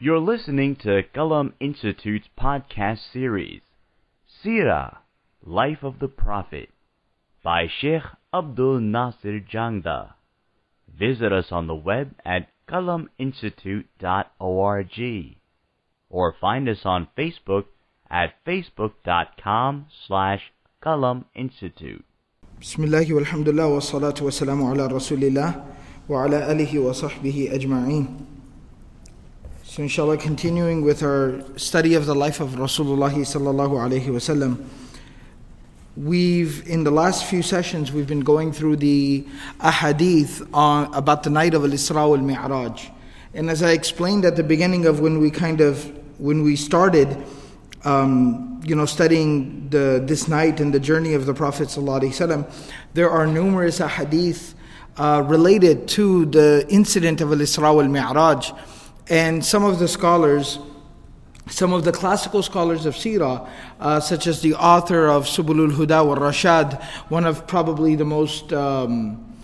You're listening to Qalam Institute's podcast series, Sirah, Life of the Prophet, by Sheikh Abdul Nasir Jangda. Visit us on the web at qalaminstitute.org or find us on Facebook at facebook.com slash Qalam Institute. Bismillah walhamdulillah wa salatu wa salamu ala rasulillah wa ala alihi wa sahbihi ajma'in. So inshallah continuing with our study of the life of Rasulullah sallallahu alaihi wasallam We've in the last few sessions we've been going through the ahadith on about the night of Al-Isra wal Mi'raj. And as I explained at the beginning of when we kind of when we started um, you know, studying the, this night and the journey of the Prophet ﷺ, there are numerous ahadith uh, related to the incident of Al-Isra wal-Mi'raj. And some of the scholars, some of the classical scholars of Sirah, uh, such as the author of Subulul Huda wal Rashad, one of probably the most um,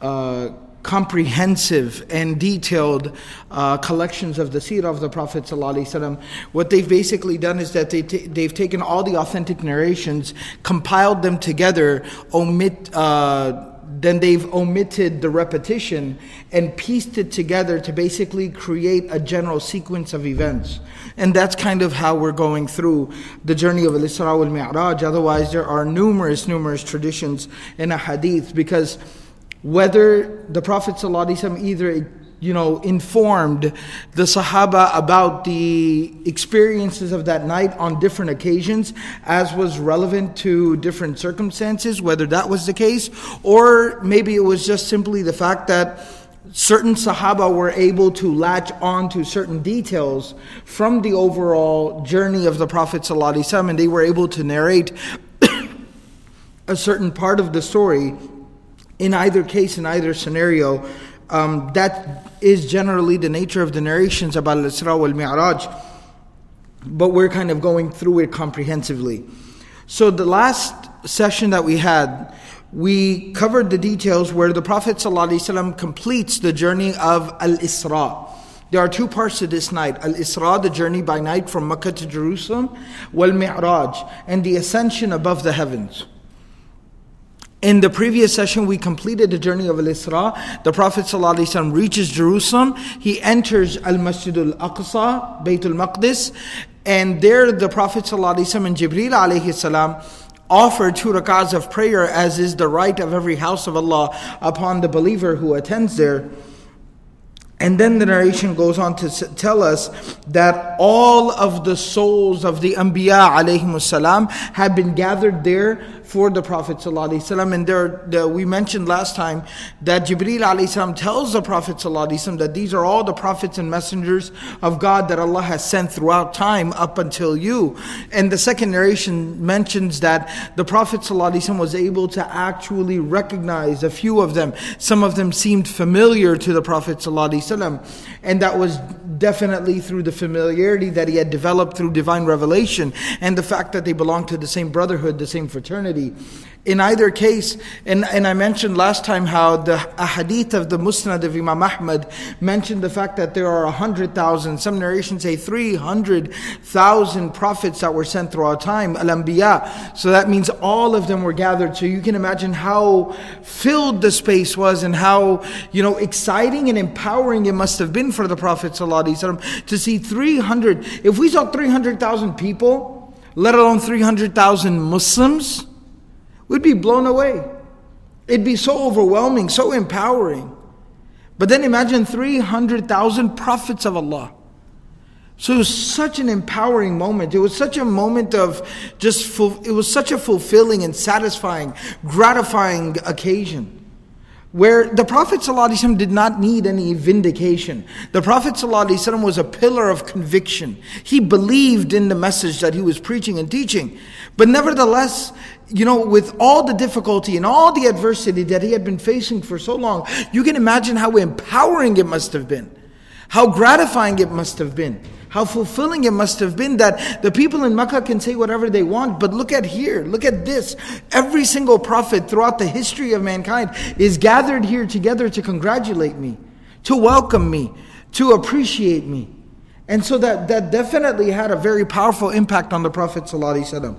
uh, comprehensive and detailed uh, collections of the seerah of the Prophet ﷺ. What they've basically done is that they t- they've taken all the authentic narrations, compiled them together, omit. Uh, then they've omitted the repetition and pieced it together to basically create a general sequence of events. And that's kind of how we're going through the journey of Al-Isra wal-Mi'raj. Otherwise, there are numerous, numerous traditions in a hadith because whether the Prophet ﷺ either you know, informed the Sahaba about the experiences of that night on different occasions, as was relevant to different circumstances, whether that was the case, or maybe it was just simply the fact that certain Sahaba were able to latch on to certain details from the overall journey of the Prophet ﷺ, and they were able to narrate a certain part of the story in either case, in either scenario, um, that is generally the nature of the narrations about Al-Isra wal-Mi'raj. But we're kind of going through it comprehensively. So the last session that we had, we covered the details where the Prophet ﷺ completes the journey of Al-Isra. There are two parts to this night. Al-Isra, the journey by night from Mecca to Jerusalem, wal-Mi'raj, and the ascension above the heavens. In the previous session, we completed the journey of Al Isra. The Prophet ﷺ reaches Jerusalem. He enters Al Masjid al Aqsa, Bayt al Maqdis, and there the Prophet ﷺ and Jibreel alayhi offer two rak'ahs of prayer, as is the right of every house of Allah upon the believer who attends there. And then the narration goes on to tell us that all of the souls of the Anbiya alayhi salam have been gathered there for the Prophet ﷺ. And there, the, we mentioned last time that Jibreel ﷺ tells the Prophet ﷺ that these are all the prophets and messengers of God that Allah has sent throughout time up until you. And the second narration mentions that the Prophet ﷺ was able to actually recognize a few of them. Some of them seemed familiar to the Prophet ﷺ. And that was definitely through the familiarity that he had developed through divine revelation and the fact that they belonged to the same brotherhood, the same fraternity. In either case, and, and I mentioned last time how the hadith of the Musnad of Imam Ahmad mentioned the fact that there are 100,000, some narrations say 300,000 prophets that were sent throughout time, al-anbiya. So that means all of them were gathered. So you can imagine how filled the space was and how, you know, exciting and empowering it must have been for the Prophet to see 300, if we saw 300,000 people, let alone 300,000 Muslims, We'd be blown away. It'd be so overwhelming, so empowering. But then imagine 300,000 prophets of Allah. So it was such an empowering moment. It was such a moment of just, it was such a fulfilling and satisfying, gratifying occasion where the Prophet ﷺ did not need any vindication. The Prophet ﷺ was a pillar of conviction. He believed in the message that he was preaching and teaching. But nevertheless, you know, with all the difficulty and all the adversity that he had been facing for so long, you can imagine how empowering it must have been, how gratifying it must have been. How fulfilling it must have been that the people in Mecca can say whatever they want, but look at here, look at this. Every single prophet throughout the history of mankind is gathered here together to congratulate me, to welcome me, to appreciate me. And so that, that definitely had a very powerful impact on the Prophet. ﷺ.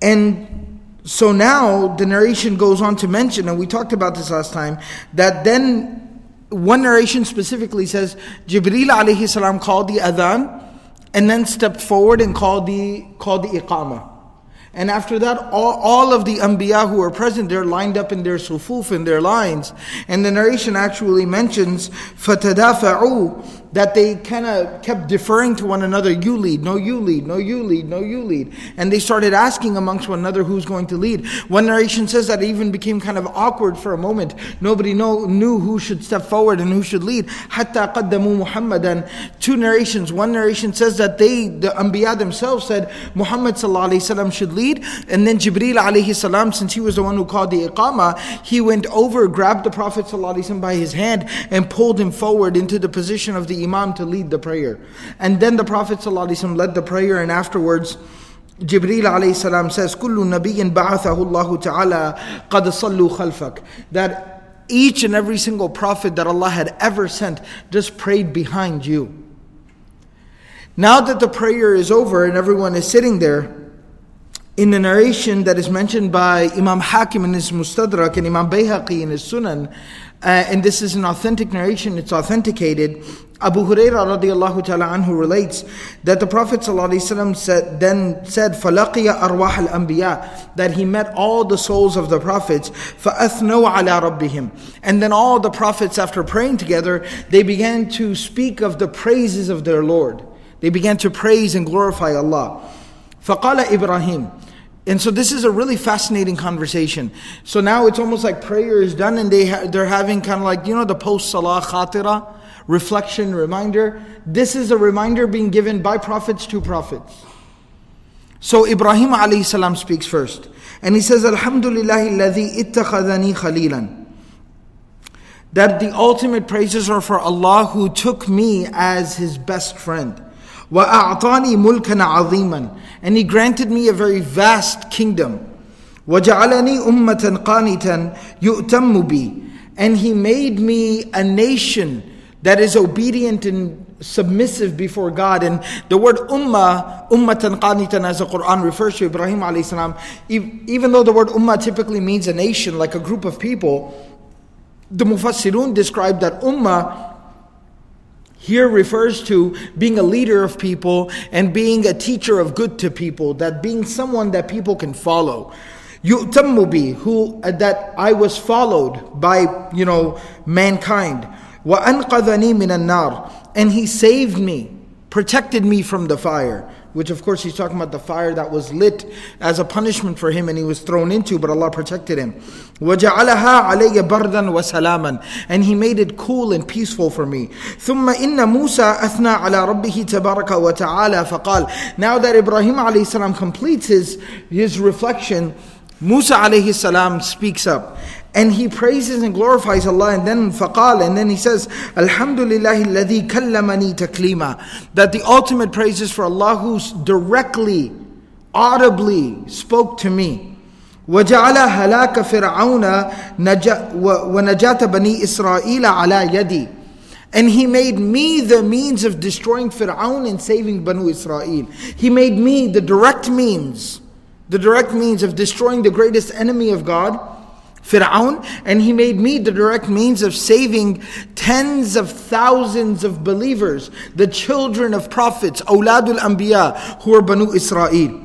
And so now the narration goes on to mention, and we talked about this last time, that then one narration specifically says Jibril alayhi salam called the adhan and then stepped forward and called the called the iqamah. And after that, all, all of the Anbiya who were present there lined up in their sufuf, in their lines. And the narration actually mentions, فَتَدَافَعُوا that they kind of kept deferring to one another you lead no you lead no you lead no you lead and they started asking amongst one another who's going to lead one narration says that it even became kind of awkward for a moment nobody know, knew who should step forward and who should lead حتى قدموا محمدا two narrations one narration says that they the anbiya themselves said Muhammad sallallahu should lead and then Jibril alayhi salam since he was the one who called the iqama he went over grabbed the prophet sallallahu by his hand and pulled him forward into the position of the Imam to lead the prayer. And then the Prophet ﷺ led the prayer, and afterwards, Jibreel alayhi salam says, "Kullu nabiyyin ba'athahu ta'ala qad sallu khalfak." That each and every single prophet that Allah had ever sent just prayed behind you. Now that the prayer is over and everyone is sitting there, in the narration that is mentioned by Imam Hakim in his Mustadrak and Imam Bayhaqi in his Sunan, uh, and this is an authentic narration, it's authenticated, Abu Hurairah radiallahu ta'ala anhu relates that the Prophet said, then said, فَلَقِيَ أَرْوَاحَ الْأَنْبِيَاءِ That he met all the souls of the prophets, فَأَثْنَوْا عَلَى رَبِّهِمْ And then all the prophets after praying together, they began to speak of the praises of their Lord. They began to praise and glorify Allah. فَقَالَ Ibrahim and so this is a really fascinating conversation. So now it's almost like prayer is done and they ha- they're having kind of like, you know, the post-salah khatira, reflection, reminder. This is a reminder being given by prophets to prophets. So Ibrahim alayhi salam speaks first. And he says, Alhamdulillah alladhi khalilan. That the ultimate praises are for Allah who took me as his best friend. وَأَعْطَانِي مُلْكًا عَظِيمًا And He granted me a very vast kingdom. وَجَعَلَنِي أُمَّةً قَانِتًا يُؤْتَمُّ بِي And He made me a nation that is obedient and submissive before God. And the word ummah, ummatan qanitan as the Quran refers to Ibrahim alayhi salam, even though the word ummah typically means a nation, like a group of people, the Mufassirun describe that ummah here refers to being a leader of people and being a teacher of good to people, that being someone that people can follow. Yu'tammu who uh, that I was followed by, you know, mankind. Minan nar, and he saved me, protected me from the fire which of course he's talking about the fire that was lit as a punishment for him and he was thrown into, but Allah protected him. وَجَعَلَهَا عَلَيَّ بَرْدًا وَسَلَامًا And he made it cool and peaceful for me. ثُمَّ إِنَّ مُوسَى أَثْنَى عَلَى رَبِّهِ تَبَارَكَ وَتَعَالَى فَقَالَ Now that Ibrahim alayhi salam completes his, his reflection, Musa alayhi salam speaks up and he praises and glorifies Allah and then faqal and then he says alhamdulillah alladhi kallamani taklima that the ultimate praise is for Allah who directly audibly spoke to me وجعل هلاك فرعون ونجاة بني إسرائيل على يدي and he made me the means of destroying Fir'aun and saving Banu Israel. He made me the direct means, the direct means of destroying the greatest enemy of God Fir'aun, and he made me the direct means of saving tens of thousands of believers, the children of prophets, awladul anbiya, who are Banu Israel.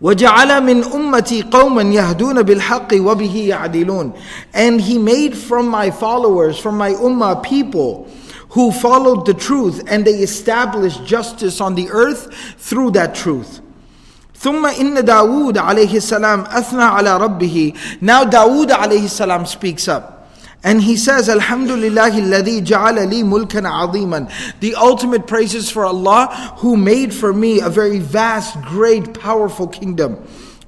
وجعل من أمتي قوما يهدون بالحق وبه يعدلون and he made from my followers from my ummah people who followed the truth and they established justice on the earth through that truth ثم إن داود عليه السلام أثنى على ربه Now Dawood عليه السلام speaks up and he says, Alhamdulillah alladhi ja'ala li mulkan aziman. The ultimate praises for Allah who made for me a very vast, great, powerful kingdom.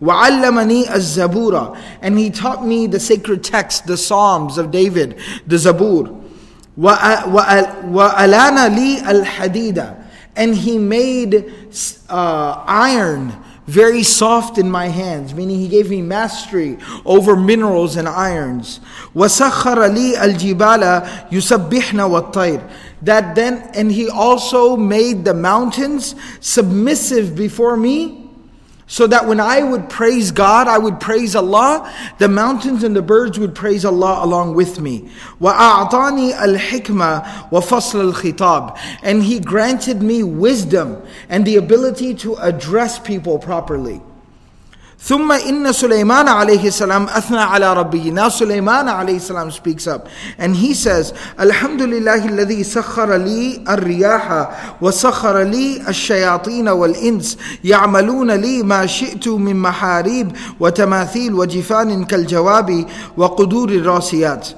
وَعَلَّمَنِي الزَّبُورَ And he taught me the sacred text, the Psalms of David, the Zabur. وَأَلَانَ لِي الْحَدِيدَ And he made uh, iron very soft in my hands, meaning He gave me mastery over minerals and irons. وَسَخَّرَ لِي الْجِبَالَ يُسَبِّحْنَ وَالطَّيْرِ That then, and He also made the mountains submissive before me, so that when I would praise God, I would praise Allah, the mountains and the birds would praise Allah along with me. وَأَعْطَانِي الْحِكْمَةِ وَفَصْلَ الْخِطَابِ And He granted me wisdom and the ability to address people properly. ثم إن سليمان عليه السلام أثنى على ربه Now Sulaiman عليه السلام speaks up and he says الحمد لله الذي سخر لي الرياح وسخر لي الشياطين والإنس يعملون لي ما شئت من محاريب وتماثيل وجفان كالجواب وقدور الراسيات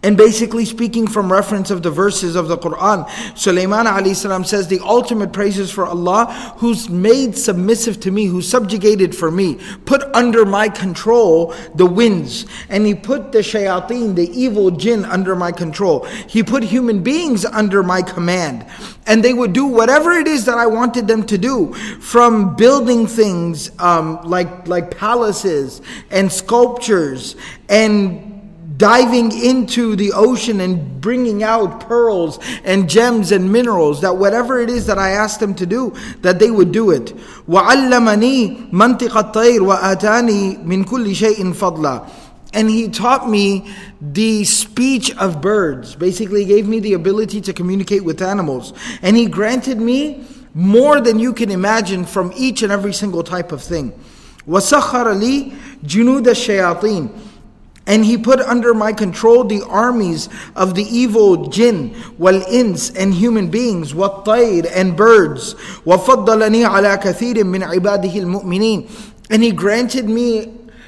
And basically speaking from reference of the verses of the Quran, Sulaiman salam says the ultimate praises for Allah who's made submissive to me, who subjugated for me, put under my control the winds, and he put the shayateen, the evil jinn under my control. He put human beings under my command. And they would do whatever it is that I wanted them to do, from building things um, like, like palaces and sculptures and diving into the ocean and bringing out pearls and gems and minerals, that whatever it is that I asked them to do, that they would do it. وَعَلَّمَنِي مَنْطِقَ الطَّيْرِ وَآتَانِي مِنْ كُلِّ شَيْءٍ فَضْلًا and he taught me the speech of birds. Basically, gave me the ability to communicate with animals. And he granted me more than you can imagine from each and every single type of thing. وَسَخَّرَ لِي جُنُودَ الشَّيَاطِينَ and he put under my control the armies of the evil jinn, wal ins and human beings, wat tayr and birds. وَفَضَّلَنِي عَلَى كَثِيرٍ مِّنْ عِبَادِهِ الْمُؤْمِنِينَ And he granted me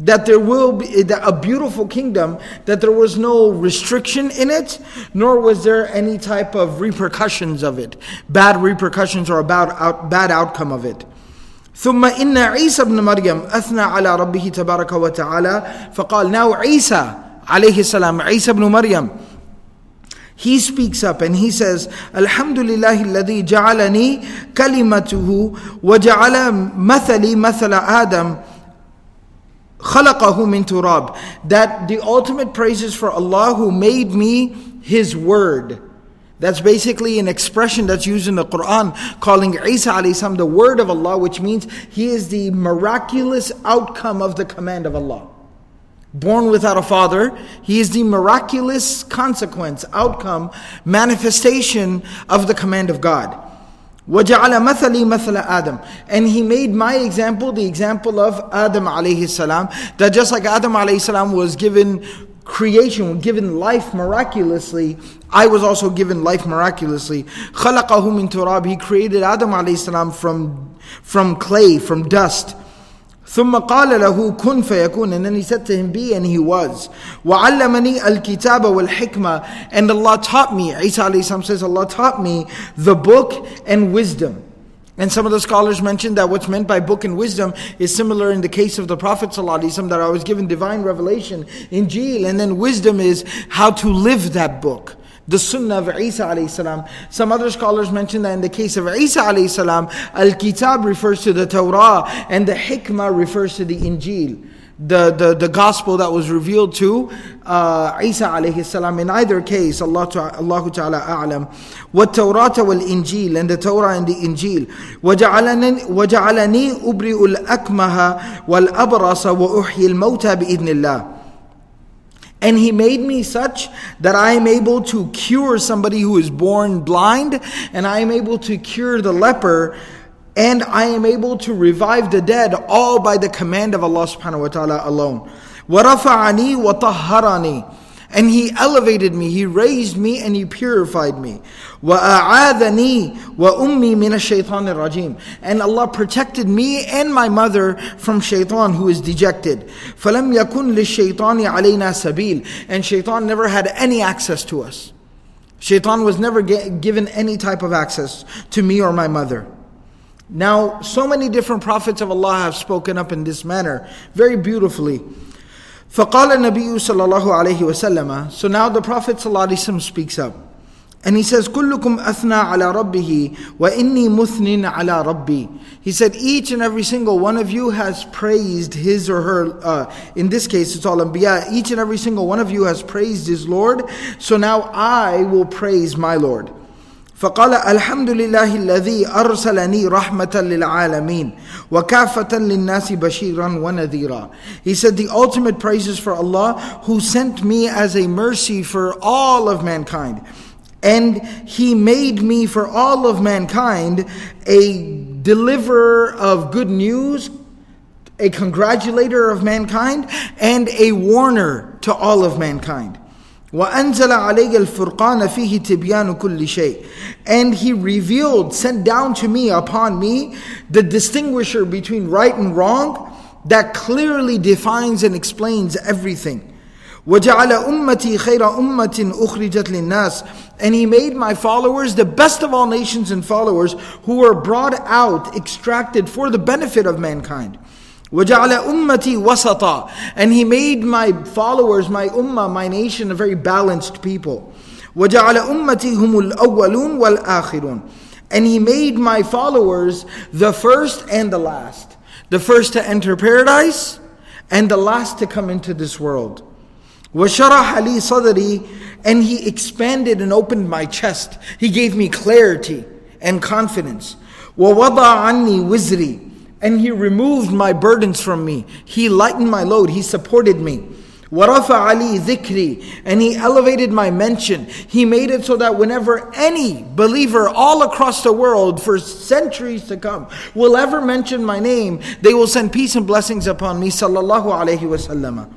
that there will be a beautiful kingdom, that there was no restriction in it, nor was there any type of repercussions of it, bad repercussions or a bad, out, bad outcome of it. ثم إن عيسى ابن مريم أثنى على ربه تبارك وتعالى فقال now عيسى عليه السلام عيسى ابن مريم he speaks up and he says الحمد لله الذي جعلني كلمته وجعل مثلي مثل آدم خلقه من تراب that the ultimate praises for Allah who made me his word that's basically an expression that's used in the Quran calling Isa alayhi the word of Allah which means he is the miraculous outcome of the command of Allah born without a father he is the miraculous consequence outcome manifestation of the command of God وَجَعَلَ مَثَلِي مَثَلَ Adam. And he made my example the example of Adam alayhi salam. That just like Adam alayhi salam was given creation, given life miraculously, I was also given life miraculously. خَلَقَهُ مِن تُرَابِ He created Adam alayhi salam from, from clay, from dust. ثم قال له كن فيكون. And then he said to him be and he was. وعلمني الكتاب والحكمة. And Allah taught me Isa alayhi says Allah taught me the book and wisdom. And some of the scholars mentioned that what's meant by book and wisdom is similar in the case of the Prophet ﷺ, that I was given divine revelation Injil, and then wisdom is how to live that book the sunnah of Isa alayhi salam. Some other scholars mention that in the case of Isa alayhi salam, al-kitab refers to the Torah and the hikmah refers to the Injil. The, the, the gospel that was revealed to uh, Isa alayhi salam. In either case, Allah, Allah ta'ala a'lam. وَالتَّوْرَاةَ وَالْإِنْجِيلِ And the Torah and the Injil. وَجَعَلَنِي, وَجَعَلَنِي أُبْرِئُ الْأَكْمَهَ وَالْأَبْرَصَ وَأُحْيِي الْمَوْتَى بِإِذْنِ اللَّهِ and he made me such that I am able to cure somebody who is born blind, and I am able to cure the leper, and I am able to revive the dead, all by the command of Allah subhanahu wa ta'ala alone. وَرَفَعَنِي وَطَهَّرَنِي and He elevated me, He raised me, and He purified me. وَأَعَاذَنِي وَأُمِّي مِنَ الشَّيْطَانِ الرَّجِيمِ And Allah protected me and my mother from shaitan who is dejected. فَلَمْ يَكُنْ لِلشَّيْطَانِ عَلَيْنَا سَبِيلٌ And shaitan never had any access to us. Shaitan was never given any type of access to me or my mother. Now, so many different prophets of Allah have spoken up in this manner, very beautifully. فقال النبي صلى الله عليه وسلم So now the Prophet صلى الله عليه وسلم speaks up. And he says, كلكم أثنى على ربه وإني مثن على ربي. He said, each and every single one of you has praised his or her, uh, in this case it's all Anbiya, each and every single one of you has praised his Lord, so now I will praise my Lord. فقال الحمد لله الذي أرسلني رحمة للعالمين وكافة للناس بشيرا ونذيرا He said the ultimate praises for Allah who sent me as a mercy for all of mankind and He made me for all of mankind a deliverer of good news a congratulator of mankind and a warner to all of mankind وأنزل علي الفرقان فيه تبيان كل شيء and he revealed sent down to me upon me the distinguisher between right and wrong that clearly defines and explains everything وجعل أمتي خير أمة أخرجت للناس and he made my followers the best of all nations and followers who were brought out extracted for the benefit of mankind وَجَعَلَ أُمَّتِي وَسَطًا And He made my followers, my ummah, my nation, a very balanced people. وَجَعَلَ أُمَّتِي هُمُ الْأَوَّلُونَ وَالْآخِرُونَ And He made my followers the first and the last. The first to enter paradise and the last to come into this world. وَشَرَحَ لِي صَدْرِي And He expanded and opened my chest. He gave me clarity and confidence. وَوَضَعَ عَنِّي وِزْرِي and He removed my burdens from me. He lightened my load. He supported me. وَرَفَعَ Ali ذِكْرِي And He elevated my mention. He made it so that whenever any believer all across the world for centuries to come will ever mention my name, they will send peace and blessings upon me. Sallallahu alayhi wasallam.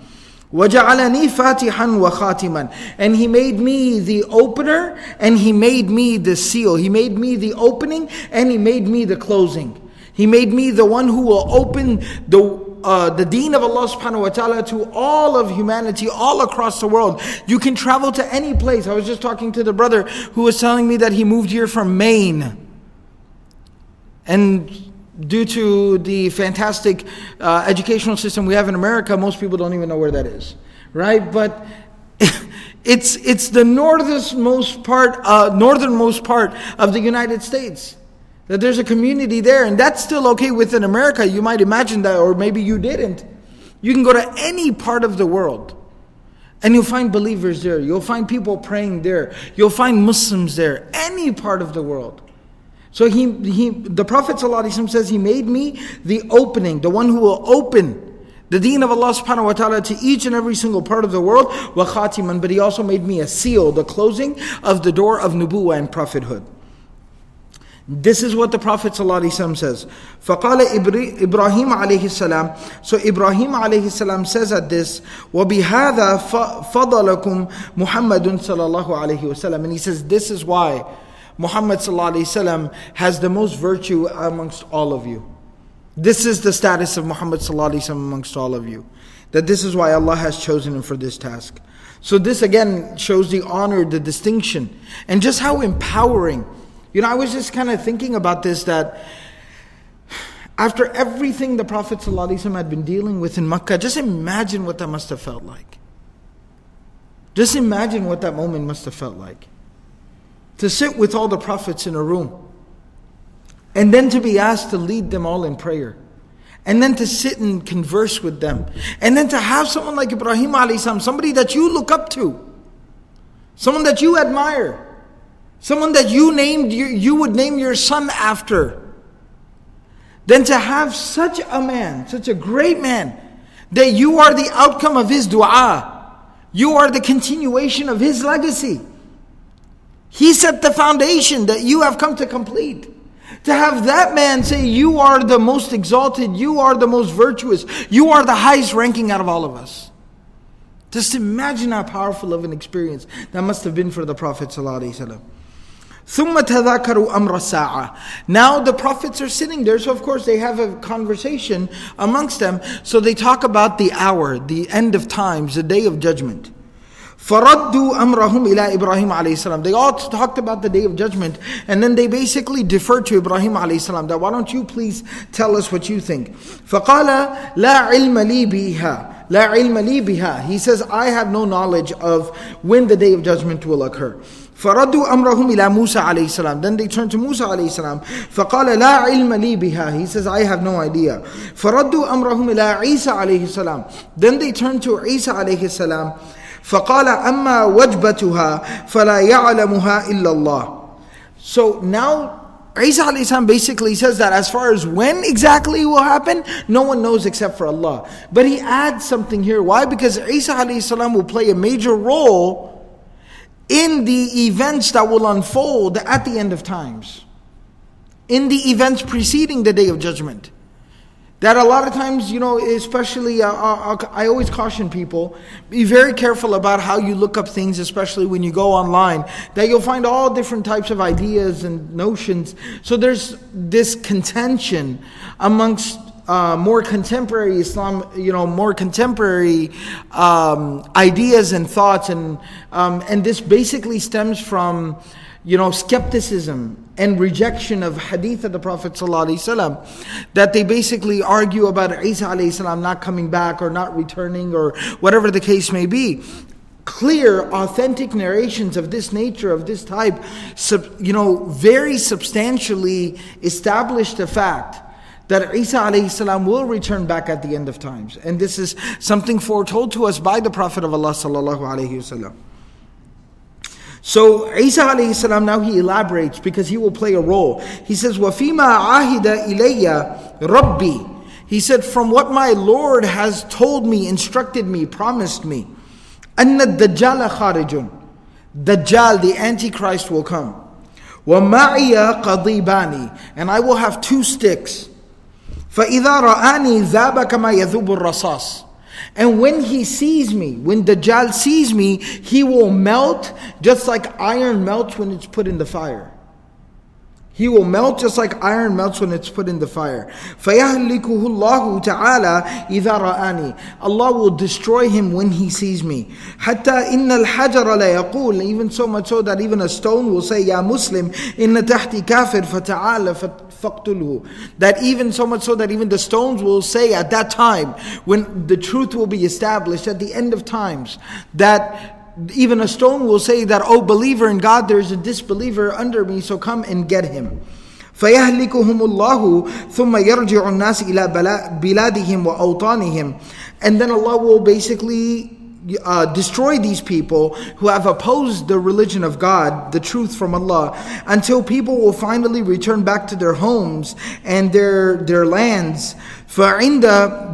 وَجَعَلَنِي فَاتِحًا وَخَاتِمًا And He made me the opener and He made me the seal. He made me the opening and He made me the closing. He made me the one who will open the uh, the deen of Allah subhanahu wa ta'ala to all of humanity all across the world. You can travel to any place. I was just talking to the brother who was telling me that he moved here from Maine. And due to the fantastic uh, educational system we have in America, most people don't even know where that is. Right? But it's, it's the northernmost part, uh, northernmost part of the United States. That there's a community there, and that's still okay within America. You might imagine that, or maybe you didn't. You can go to any part of the world, and you'll find believers there. You'll find people praying there. You'll find Muslims there. Any part of the world. So he, he the Prophet ﷺ says, He made me the opening, the one who will open the deen of Allah subhanahu wa ta'ala to each and every single part of the world, wa khatiman, but He also made me a seal, the closing of the door of nubuwah and prophethood. This is what the Prophet ﷺ says. فَقَالَ إِبْرَاهِيمَ عَلَيْهِ السَّلَامِ So Ibrahim alayhi salam says at this, وَبِهَذَا فَضَلَكُمْ مُحَمَّدٌ صَلَى اللَّهُ عَلَيْهِ وسلم. And he says, this is why Muhammad ﷺ has the most virtue amongst all of you. This is the status of Muhammad ﷺ amongst all of you. That this is why Allah has chosen him for this task. So this again shows the honor, the distinction, and just how empowering you know, I was just kind of thinking about this that after everything the Prophet ﷺ had been dealing with in Makkah, just imagine what that must have felt like. Just imagine what that moment must have felt like. To sit with all the prophets in a room, and then to be asked to lead them all in prayer, and then to sit and converse with them, and then to have someone like Ibrahim somebody that you look up to, someone that you admire someone that you named you, you would name your son after. Then to have such a man such a great man that you are the outcome of his dua. You are the continuation of his legacy. He set the foundation that you have come to complete. To have that man say you are the most exalted you are the most virtuous you are the highest ranking out of all of us. Just imagine how powerful of an experience that must have been for the prophet sallallahu alaihi wasallam ثم تذاكروا أمر الساعة. Now the prophets are sitting there, so of course they have a conversation amongst them. So they talk about the hour, the end of times, the day of judgment. فَرَدُّوا أَمْرَهُمْ إِلَىٰ إِبْرَاهِيمَ عَلَيْهِ السلام. They all talked about the day of judgment and then they basically deferred to Ibrahim alayhi salam that why don't you please tell us what you think. فَقَالَ لَا عِلْمَ لِي بِهَا لَا عِلْمَ لِي بِهَا He says, I have no knowledge of when the day of judgment will occur. فردوا أمرهم إلى موسى عليه السلام then they turned to Musa عليه السلام فقال لا علم لي بها he says I have no idea فردوا أمرهم إلى عيسى عليه السلام then they turned to Isa عليه السلام فقال أما وجبتها فلا يعلمها إلا الله so now Isa salam basically says that as far as when exactly will happen, no one knows except for Allah. But he adds something here. Why? Because Isa salam will play a major role in the events that will unfold at the end of times, in the events preceding the day of judgment. That a lot of times, you know, especially, uh, uh, uh, I always caution people be very careful about how you look up things, especially when you go online, that you'll find all different types of ideas and notions. So there's this contention amongst uh, more contemporary Islam, you know, more contemporary um, ideas and thoughts, and um, and this basically stems from, you know, skepticism and rejection of hadith of the Prophet ﷺ, that they basically argue about Isa alayhi not coming back or not returning or whatever the case may be. Clear, authentic narrations of this nature, of this type, you know, very substantially establish the fact that Isa alayhi salam will return back at the end of times. And this is something foretold to us by the Prophet of Allah sallallahu alayhi wasallam. So Isa alayhi salam now he elaborates because he will play a role. He says, وَفِيمَا عَهِدَ إِلَيَّ رَبِّي He said, from what my Lord has told me, instructed me, promised me, أَنَّ الدَّجَّالَ خَارِجٌ Dajjal, the Antichrist will come. وَمَعِيَ قَضِيبَانِ And I will have two sticks. فَإِذَا رَآنِي ذَابَ كَمَا يَذُوبُ الرَّصَاص and when he sees me, when Dajjal sees me, he will melt just like iron melts when it's put in the fire. He will melt just like iron melts when it's put in the fire. فَيَهْلِكُهُ اللَّهُ تَعَالَى إِذَا رَآنِي Allah will destroy him when he sees me. حَتَّى إِنَّ الْحَجَرَ لَيَقُولُ Even so much so that even a stone will say, يَا Muslim, إِنَّ تَحْتِ كَافِرْ فَتَعَالَ فَقْتُلْهُ That even so much so that even the stones will say at that time, when the truth will be established at the end of times, that even a stone will say that, oh believer in God, there is a disbeliever under me, so come and get him. فيهلكهم الله ثم يرجع الناس إلى بلادهم وأوطانهم and then Allah will basically uh, destroy these people who have opposed the religion of God, the truth from Allah, until people will finally return back to their homes and their, their lands. فعند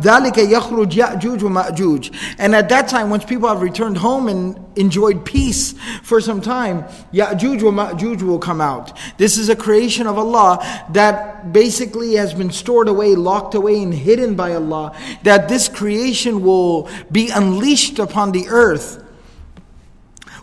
ذلك يخرج يأجوج ومأجوج and at that time once people have returned home and enjoyed peace for some time يأجوج ومأجوج will come out. This is a creation of Allah that basically has been stored away locked away and hidden by Allah that this creation will be unleashed upon the earth.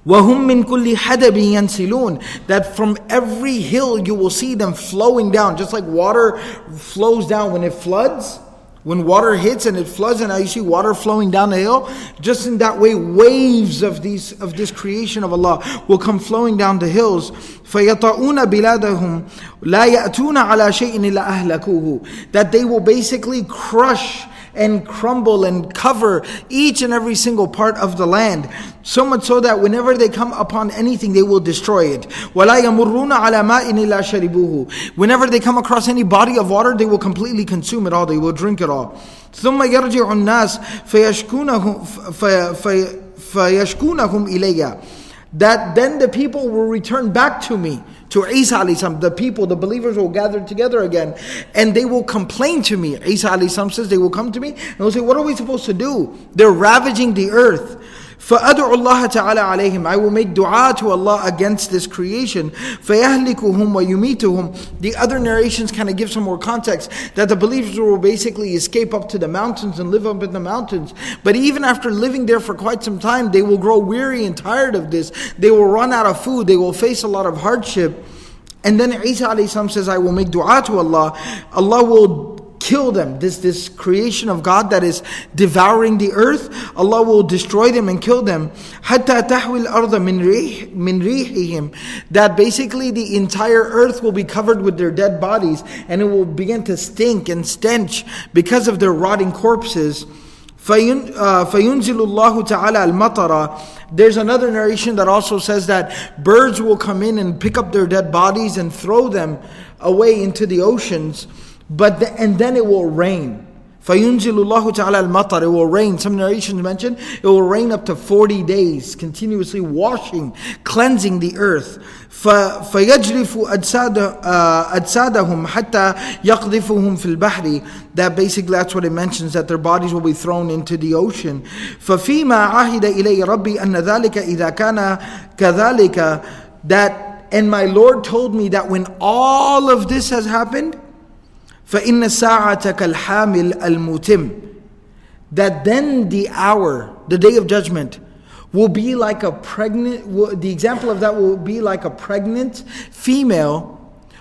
وَهُمْ مِنْ كُلِّ حَدَبٍ يَنْسِلُونَ. That from every hill you will see them flowing down, just like water flows down when it floods. When water hits and it floods, and now you see water flowing down the hill, just in that way, waves of these of this creation of Allah will come flowing down the hills. فَيَطَعُونَ بِلَادَهُمْ لَا يَأْتُونَ عَلَى شَيْءٍ إِلَّا أَهْلَكُوهُ That they will basically crush and crumble and cover each and every single part of the land. So much so that whenever they come upon anything, they will destroy it. Whenever they come across any body of water, they will completely consume it all, they will drink it all. ثم يرجع الناس فيشكونهم فيشكونهم إلي that then the people will return back to me to Isa alayhi the people, the believers will gather together again and they will complain to me. Isa Sam says they will come to me and they'll say, What are we supposed to do? They're ravaging the earth. فَأَدْعُ اللَّهَ تَعَالَى عَلَيْهِمْ I will make dua to Allah against this creation. فَيَهْلِكُهُمْ وَيُمِيتُهُمْ The other narrations kind of give some more context that the believers will basically escape up to the mountains and live up in the mountains. But even after living there for quite some time, they will grow weary and tired of this. They will run out of food. They will face a lot of hardship. And then Isa says, I will make dua to Allah. Allah will kill them. This, this creation of God that is devouring the earth, Allah will destroy them and kill them. حَتَّى تَحْوِي الْأَرْضَ مِنْ رِيحِهِمْ That basically the entire earth will be covered with their dead bodies and it will begin to stink and stench because of their rotting corpses. فَيُنزِلُ اللَّهُ تَعَالَى الْمَطَرَ There's another narration that also says that birds will come in and pick up their dead bodies and throw them away into the oceans. But the, and then it will rain. فَيُنزِلُ اللَّهُ تَعَالَى الْمَطَرِ It will rain. Some narrations mention it will rain up to 40 days, continuously washing, cleansing the earth. فَيَجْرِفُ أَجْسَادَهُمْ حَتَّى يَقْذِفُهُمْ فِي الْبَحْرِ That basically that's what it mentions, that their bodies will be thrown into the ocean. فَفِيمَا عَهِدَ إِلَيْ رَبِّي أَنَّ ذَلِكَ إِذَا كَانَ كَذَلِكَ That, and my Lord told me that when all of this has happened, فإن الساعة كالحامل المتم that then the hour, the day of judgment, will be like a pregnant, the example of that will be like a pregnant female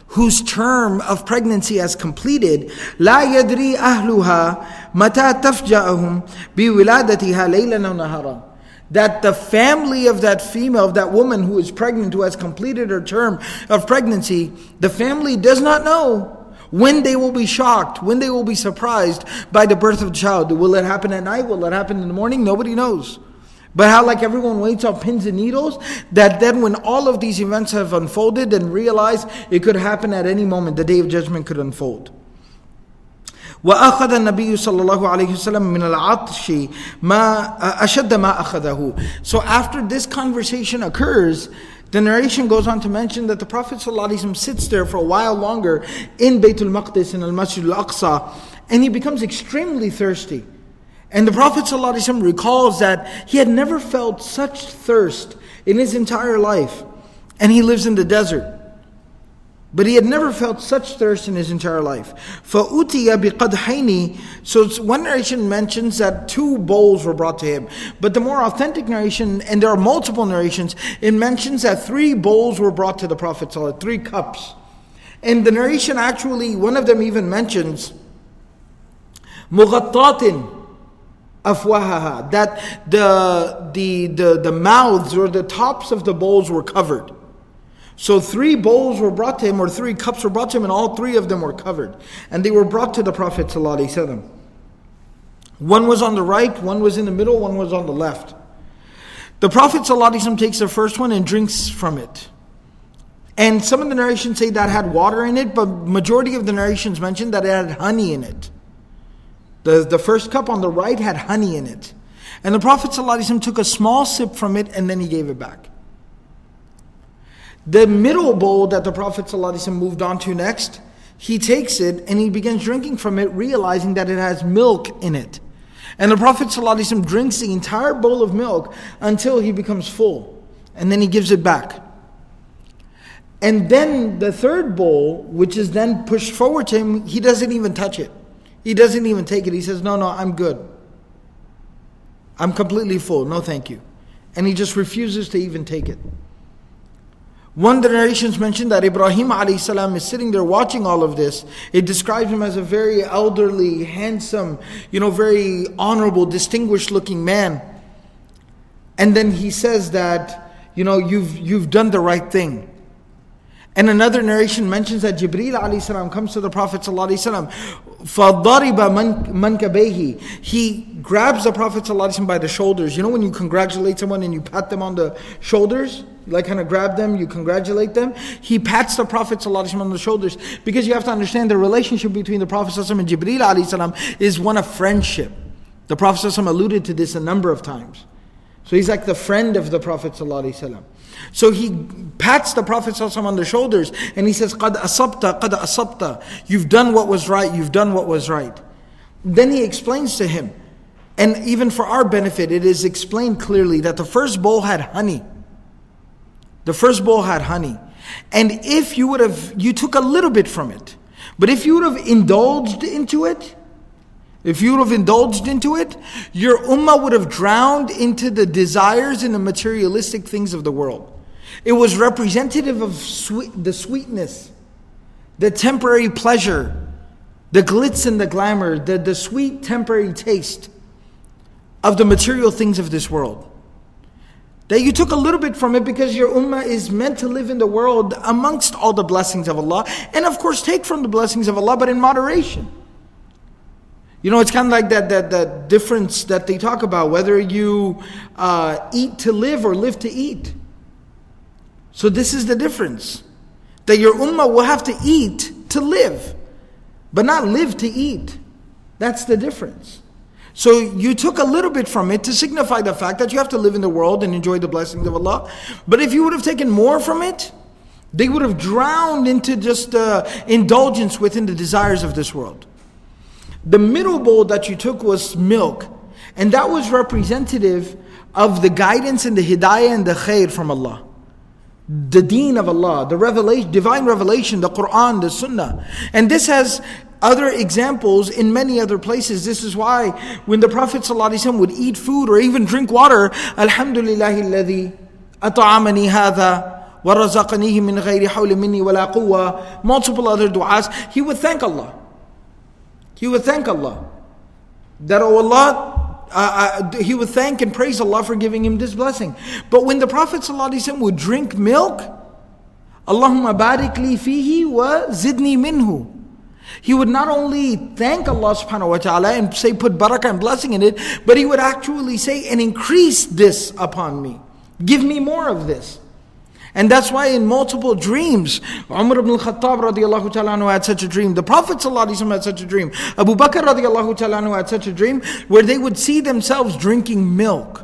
whose term of pregnancy has completed لا يدري أهلها متى تفجأهم بولادتها ليلا ونهارا that the family of that female, of that woman who is pregnant, who has completed her term of pregnancy, the family does not know when they will be shocked, when they will be surprised by the birth of the child. Will it happen at night? Will it happen in the morning? Nobody knows. But how, like everyone waits on pins and needles, that then when all of these events have unfolded and realize it could happen at any moment, the day of judgment could unfold. وأخذ النبي صلى الله عليه وسلم من العطش ما أشد ما أخذه. So after this conversation occurs, the narration goes on to mention that the Prophet ﷺ sits there for a while longer in Baytul Maqdis in Al Masjid Al Aqsa and he becomes extremely thirsty. And the Prophet ﷺ recalls that he had never felt such thirst in his entire life. And he lives in the desert. But he had never felt such thirst in his entire life. فَأُتِيَ بِقَدْحَيْنِ So one narration mentions that two bowls were brought to him. But the more authentic narration, and there are multiple narrations, it mentions that three bowls were brought to the Prophet three cups. And the narration actually, one of them even mentions مُغَطَّاتٍ أَفْوَاهَهَا That the, the, the, the mouths or the tops of the bowls were covered. So three bowls were brought to him, or three cups were brought to him, and all three of them were covered. And they were brought to the Prophet. ﷺ. One was on the right, one was in the middle, one was on the left. The Prophet ﷺ takes the first one and drinks from it. And some of the narrations say that had water in it, but majority of the narrations mention that it had honey in it. The, the first cup on the right had honey in it. And the Prophet ﷺ took a small sip from it and then he gave it back. The middle bowl that the Prophet ﷺ moved on to next, he takes it and he begins drinking from it, realizing that it has milk in it. And the Prophet ﷺ drinks the entire bowl of milk until he becomes full. And then he gives it back. And then the third bowl, which is then pushed forward to him, he doesn't even touch it. He doesn't even take it. He says, No, no, I'm good. I'm completely full. No, thank you. And he just refuses to even take it. One of the narrations mentioned that Ibrahim salam is sitting there watching all of this. It describes him as a very elderly, handsome, you know, very honorable, distinguished looking man. And then he says that, you know, you've, you've done the right thing. And another narration mentions that Jibreel salam comes to the Prophet ﷺ, فَضَرِبَ مَنْكَبَيْهِ He grabs the Prophet ﷺ by the shoulders. You know when you congratulate someone and you pat them on the shoulders? like kind of grab them, you congratulate them. He pats the Prophet ﷺ on the shoulders because you have to understand the relationship between the Prophet ﷺ and Jibreel ﷺ is one of friendship. The Prophet ﷺ alluded to this a number of times. So he's like the friend of the Prophet ﷺ. So he pats the Prophet ﷺ on the shoulders and he says, "Qad asabta, qad asabta." You've done what was right. You've done what was right. Then he explains to him, and even for our benefit, it is explained clearly that the first bowl had honey. The first bowl had honey. And if you would have, you took a little bit from it. But if you would have indulged into it, if you would have indulged into it, your ummah would have drowned into the desires and the materialistic things of the world. It was representative of sweet, the sweetness, the temporary pleasure, the glitz and the glamour, the, the sweet temporary taste of the material things of this world. That you took a little bit from it because your ummah is meant to live in the world amongst all the blessings of Allah. And of course, take from the blessings of Allah, but in moderation. You know, it's kind of like that, that, that difference that they talk about whether you uh, eat to live or live to eat. So, this is the difference. That your ummah will have to eat to live, but not live to eat. That's the difference. So you took a little bit from it to signify the fact that you have to live in the world and enjoy the blessings of Allah. But if you would have taken more from it, they would have drowned into just uh, indulgence within the desires of this world. The middle bowl that you took was milk, and that was representative of the guidance and the hidayah and the khair from Allah. The deen of Allah, the revelation, divine revelation, the Quran, the Sunnah. And this has other examples in many other places. This is why when the Prophet ﷺ would eat food or even drink water, Alhamdulillah alladhi at'amani hadha ورزقنيه من غير حول مني ولا قوة multiple other du'as he would thank Allah he would thank Allah that oh Allah uh, uh, he would thank and praise Allah for giving him this blessing but when the Prophet ﷺ would drink milk Allahumma barik li fihi wa zidni minhu he would not only thank Allah subhanahu wa ta'ala and say, put barakah and blessing in it, but he would actually say, and increase this upon me. Give me more of this. And that's why in multiple dreams, Umar ibn al-Khattab radiallahu ta'ala had such a dream. The Prophet ﷺ had such a dream. Abu Bakr radiallahu ta'ala had such a dream where they would see themselves drinking milk.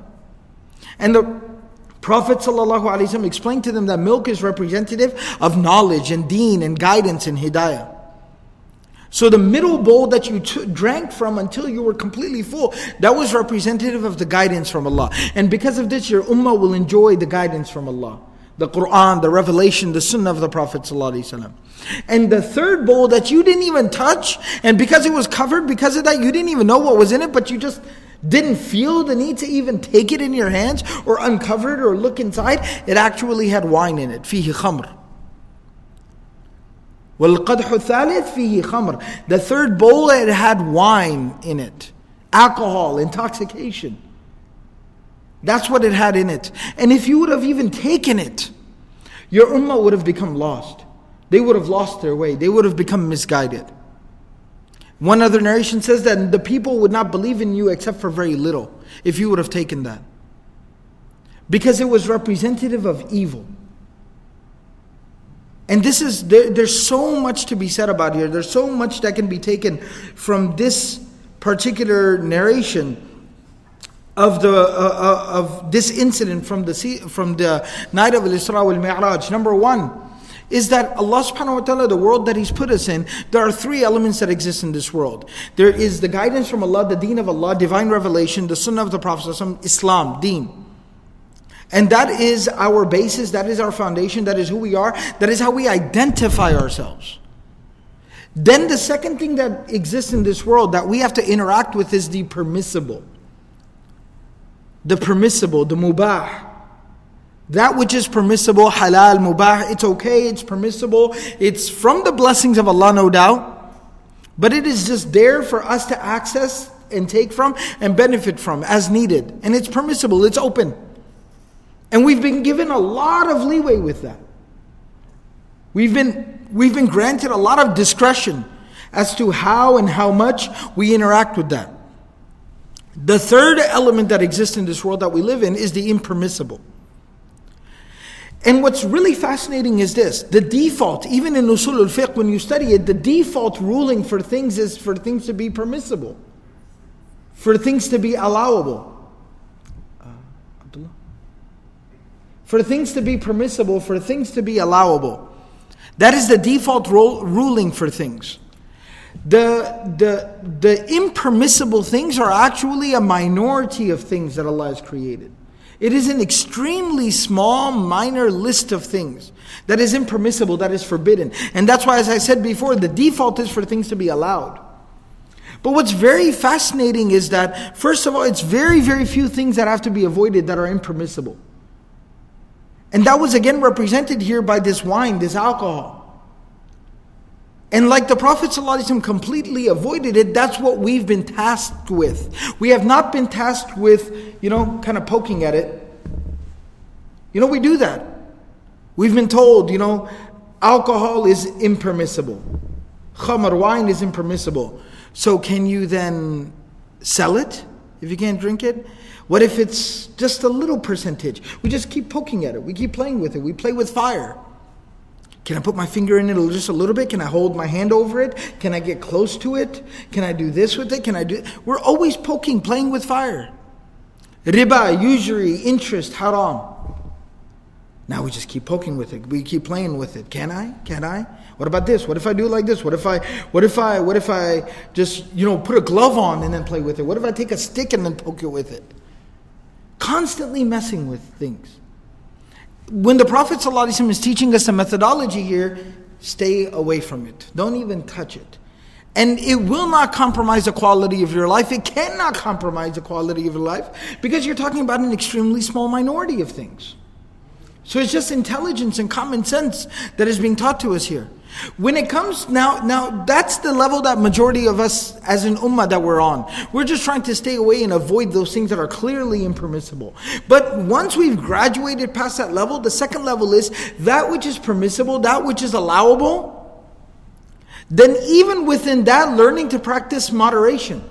And the Prophet ﷺ explained to them that milk is representative of knowledge and deen and guidance and hidayah. So the middle bowl that you t- drank from until you were completely full, that was representative of the guidance from Allah. And because of this, your ummah will enjoy the guidance from Allah. The Quran, the revelation, the sunnah of the Prophet ﷺ. And the third bowl that you didn't even touch, and because it was covered, because of that, you didn't even know what was in it, but you just didn't feel the need to even take it in your hands or uncover it or look inside. It actually had wine in it, fihi khamr. وَالْقَدْحُ الثَّالِث فِيهِ خَمْرٌ The third bowl, it had wine in it. Alcohol, intoxication. That's what it had in it. And if you would have even taken it, your ummah would have become lost. They would have lost their way. They would have become misguided. One other narration says that the people would not believe in you except for very little if you would have taken that. Because it was representative of evil. And this is, there, there's so much to be said about here. There's so much that can be taken from this particular narration of the uh, uh, of this incident from the from the night of Al-Isra wal Mi'raj. Number one is that Allah subhanahu wa ta'ala, the world that He's put us in, there are three elements that exist in this world. There is the guidance from Allah, the deen of Allah, divine revelation, the sunnah of the Prophet, Islam, deen. And that is our basis, that is our foundation, that is who we are, that is how we identify ourselves. Then the second thing that exists in this world that we have to interact with is the permissible. The permissible, the mubah. That which is permissible, halal, mubah, it's okay, it's permissible, it's from the blessings of Allah, no doubt. But it is just there for us to access and take from and benefit from as needed. And it's permissible, it's open. And we've been given a lot of leeway with that. We've been, we've been granted a lot of discretion as to how and how much we interact with that. The third element that exists in this world that we live in is the impermissible. And what's really fascinating is this the default, even in Usul al Fiqh, when you study it, the default ruling for things is for things to be permissible, for things to be allowable. For things to be permissible, for things to be allowable. That is the default role, ruling for things. The, the, the impermissible things are actually a minority of things that Allah has created. It is an extremely small, minor list of things that is impermissible, that is forbidden. And that's why, as I said before, the default is for things to be allowed. But what's very fascinating is that, first of all, it's very, very few things that have to be avoided that are impermissible. And that was again represented here by this wine, this alcohol. And like the Prophet ﷺ completely avoided it, that's what we've been tasked with. We have not been tasked with, you know, kind of poking at it. You know, we do that. We've been told, you know, alcohol is impermissible. Khamr, wine is impermissible. So can you then sell it if you can't drink it? What if it's just a little percentage? We just keep poking at it. We keep playing with it. We play with fire. Can I put my finger in it just a little bit? Can I hold my hand over it? Can I get close to it? Can I do this with it? Can I do We're always poking, playing with fire. Riba, usury, interest, haram. Now we just keep poking with it. We keep playing with it. Can I? Can I? What about this? What if I do it like this? What if I what if I what if I just, you know, put a glove on and then play with it? What if I take a stick and then poke it with it? Constantly messing with things. When the Prophet ﷺ is teaching us a methodology here, stay away from it. Don't even touch it. And it will not compromise the quality of your life. It cannot compromise the quality of your life because you're talking about an extremely small minority of things. So it's just intelligence and common sense that is being taught to us here. When it comes now, now that's the level that majority of us as an ummah that we're on. We're just trying to stay away and avoid those things that are clearly impermissible. But once we've graduated past that level, the second level is that which is permissible, that which is allowable. Then even within that, learning to practice moderation.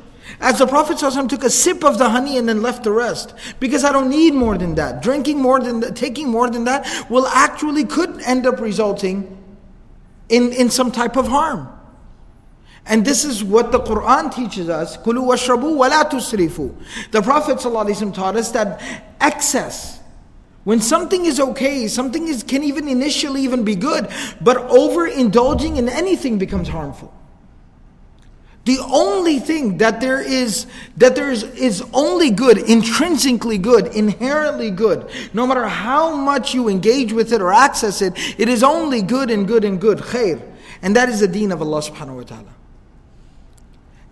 As the Prophet ﷺ took a sip of the honey and then left the rest. Because I don't need more than that. Drinking more than that, taking more than that will actually could end up resulting in, in some type of harm. And this is what the Quran teaches us. Kulu washrabu wala tusrifu. The Prophet ﷺ taught us that excess, when something is okay, something is, can even initially even be good, but overindulging in anything becomes harmful. The only thing that there is that there is, is only good, intrinsically good, inherently good. No matter how much you engage with it or access it, it is only good and good and good, khair. And that is the deen of Allah subhanahu wa ta'ala.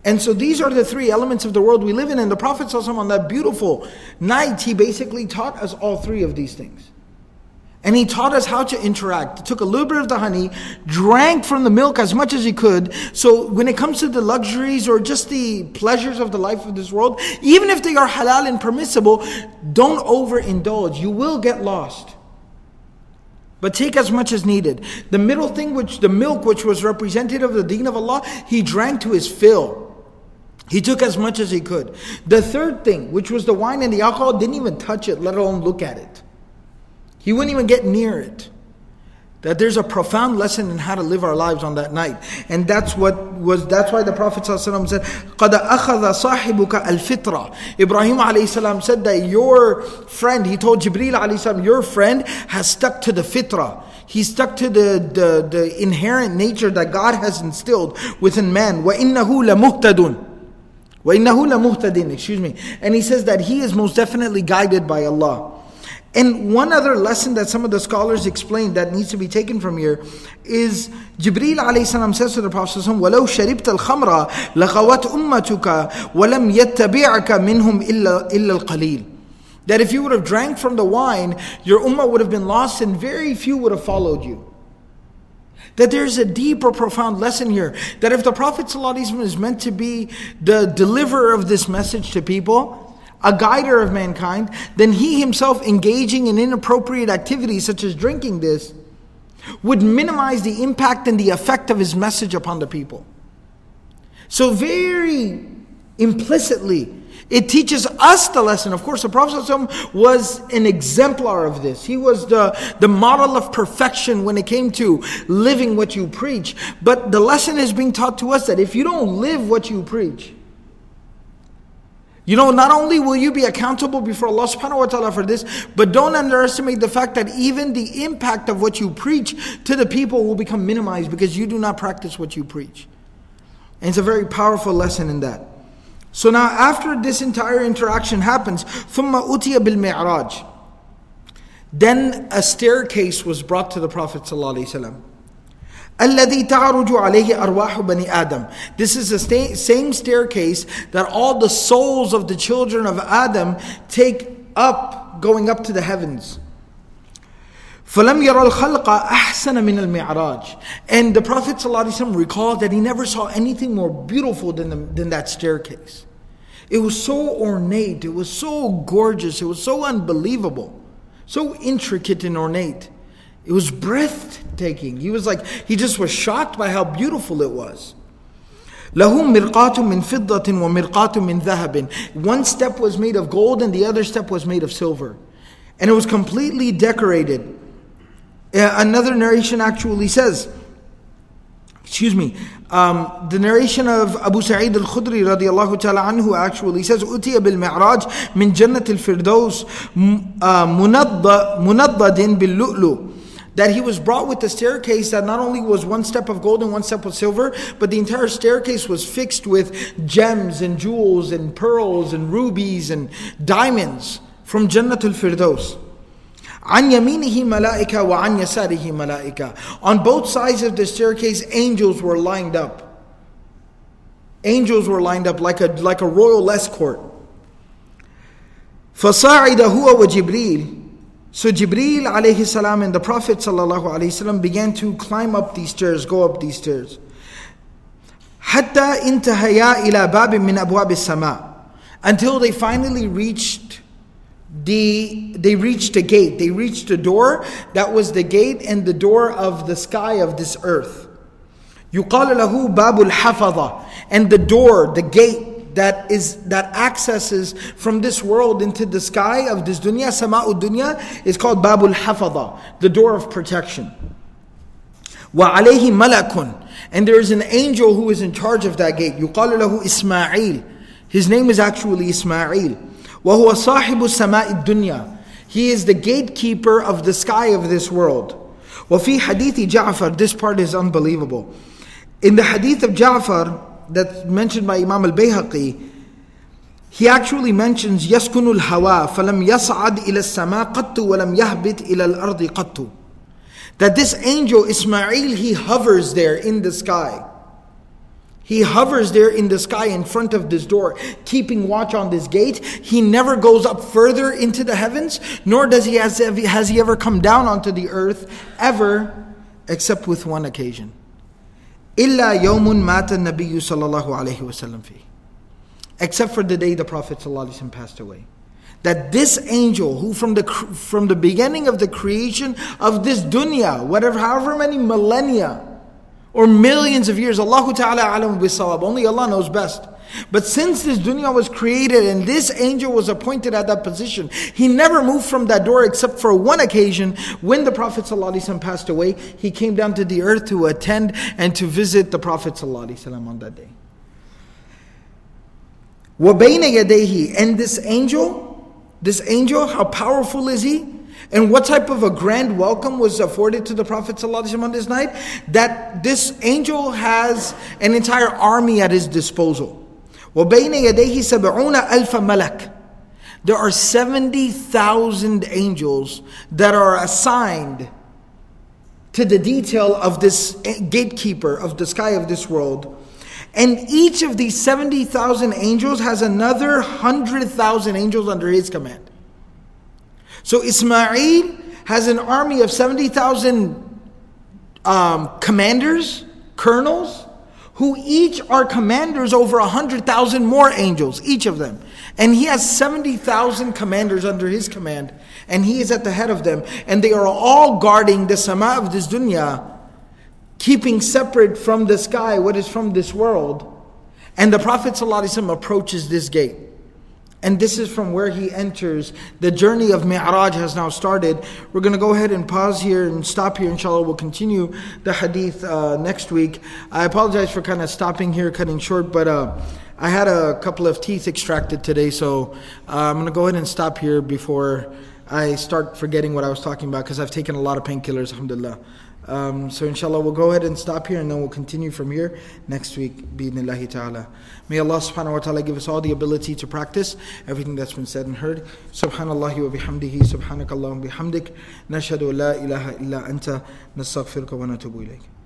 And so these are the three elements of the world we live in. And the Prophet on that beautiful night, he basically taught us all three of these things. And he taught us how to interact. He took a little bit of the honey, drank from the milk as much as he could. So when it comes to the luxuries or just the pleasures of the life of this world, even if they are halal and permissible, don't overindulge. You will get lost. But take as much as needed. The middle thing, which the milk, which was representative of the deen of Allah, he drank to his fill. He took as much as he could. The third thing, which was the wine and the alcohol, didn't even touch it, let alone look at it. He wouldn't even get near it. That there's a profound lesson in how to live our lives on that night. And that's what was that's why the Prophet ﷺ said, قَدْ أَخَذَ صَاحِبُكَ الْفِطْرَةِ Ibrahim alayhi said that your friend, he told Jibreel alayhi your friend has stuck to the fitrah. He stuck to the, the, the inherent nature that God has instilled within man. وَإِنَّهُ لَمُهْتَدٌ وَإِنَّهُ لَمُهْتَدٍ Excuse me. And he says that he is most definitely guided by Allah. And one other lesson that some of the scholars explain that needs to be taken from here is Jibreel alayhi salam says to the Prophet وَلَوْ شَرِبْتَ الْخَمْرَ لَغَوَتْ أُمَّتُكَ وَلَمْ يَتَّبِعَكَ مِنْهُمْ إِلَّا, إلا الْقَلِيلِ That if you would have drank from the wine, your ummah would have been lost and very few would have followed you. That there's a deeper, profound lesson here. That if the Prophet ﷺ is meant to be the deliverer of this message to people, a guider of mankind, then he himself engaging in inappropriate activities such as drinking this would minimize the impact and the effect of his message upon the people. So, very implicitly, it teaches us the lesson. Of course, the Prophet was an exemplar of this. He was the, the model of perfection when it came to living what you preach. But the lesson is being taught to us that if you don't live what you preach, you know, not only will you be accountable before Allah subhanahu wa ta'ala for this, but don't underestimate the fact that even the impact of what you preach to the people will become minimized because you do not practice what you preach. And it's a very powerful lesson in that. So now after this entire interaction happens, ثُمَّ أُتِيَ بِالْمِعْرَاجِ Then a staircase was brought to the Prophet sallallahu alaihi wasallam. الذي تعرج عليه أرواح بني آدم. This is the same staircase that all the souls of the children of Adam take up, going up to the heavens. فَلَمْ يَرَ الْخَلْقَ أَحْسَنَ مِنَ الْمِعْرَاجِ And the Prophet ﷺ recalled that he never saw anything more beautiful than, the, than that staircase. It was so ornate, it was so gorgeous, it was so unbelievable, so intricate and ornate. It was breathtaking. He was like, he just was shocked by how beautiful it was. لهم مرقات من فضة ومرقات من ذهب. One step was made of gold and the other step was made of silver. And it was completely decorated. Uh, another narration actually says, excuse me, um, the narration of Abu Sa'id al-Khudri radiallahu ta'ala anhu actually says, أُتِيَ بِالْمِعْرَاجِ مِنْ جَنَّةِ الْفِرْدَوْسِ مُنَضَّدٍ بِاللُّؤْلُؤِ that he was brought with the staircase that not only was one step of gold and one step of silver, but the entire staircase was fixed with gems and jewels and pearls and rubies and diamonds from Jannatul Firdaus. عن يمينه ملائكة وعن يساره ملائكة. On both sides of the staircase, angels were lined up. Angels were lined up like a, like a royal escort. فصعد هو وجبريل so Jibreel alayhi salam and the Prophet sallallahu alayhi salam began to climb up these stairs, go up these stairs. حتى انتهيا إلى باب من أبواب السماء until they finally reached the they reached a gate they reached a door that was the gate and the door of the sky of this earth يقال له باب الحفظة and the door the gate that is that accesses from this world into the sky of this dunya sama'u dunya is called babul hafadha the door of protection wa alayhi malakun and there is an angel who is in charge of that gate يقال له isma'il his name is actually isma'il وهو صاحب السماء الدنيا he is the gatekeeper of the sky of this world وفي حديث جعفر this part is unbelievable in the hadith of Ja'far that's mentioned by Imam al-Bayhaqi, he actually mentions يسكن الهواء فلم يصعد إلى السماء قط ولم يهبط إلى الأرض قط. That this angel Ismail he hovers there in the sky. He hovers there in the sky in front of this door, keeping watch on this gate. He never goes up further into the heavens, nor does he has, has he ever come down onto the earth, ever, except with one occasion. إلا يوم مات النبي صلى الله عليه وسلم فيه except for the day the Prophet ﷺ passed away. That this angel, who from the from the beginning of the creation of this dunya, whatever however many millennia or millions of years, Allah Ta'ala alam bisawab, only Allah knows best. But since this dunya was created and this angel was appointed at that position, he never moved from that door except for one occasion when the Prophet ﷺ passed away. He came down to the earth to attend and to visit the Prophet ﷺ on that day. وَبَيْنَ يَدَيْهِ And this angel, this angel, how powerful is he? And what type of a grand welcome was afforded to the Prophet ﷺ on this night? That this angel has an entire army at his disposal. وبين يديه سبعون ألف ملك There are 70,000 angels that are assigned to the detail of this gatekeeper of the sky of this world. And each of these 70,000 angels has another 100,000 angels under his command. So Ismail has an army of 70,000 um, commanders, colonels, who each are commanders over 100,000 more angels, each of them. And he has 70,000 commanders under his command, and he is at the head of them. And they are all guarding the sama of this dunya, keeping separate from the sky what is from this world. And the Prophet ﷺ approaches this gate. And this is from where he enters. The journey of Mi'raj has now started. We're going to go ahead and pause here and stop here, inshallah. We'll continue the hadith uh, next week. I apologize for kind of stopping here, cutting short, but uh, I had a couple of teeth extracted today, so uh, I'm going to go ahead and stop here before I start forgetting what I was talking about because I've taken a lot of painkillers, alhamdulillah. Um, so inshallah we'll go ahead and stop here and then we'll continue from here next week bi'idhnillahi ta'ala. May Allah subhanahu wa ta'ala give us all the ability to practice everything that's been said and heard. Subhanallah wa bihamdihi subhanakallah wa bihamdik nashhadu la ilaha illa anta nastaghfiruka wa natubu ilayk.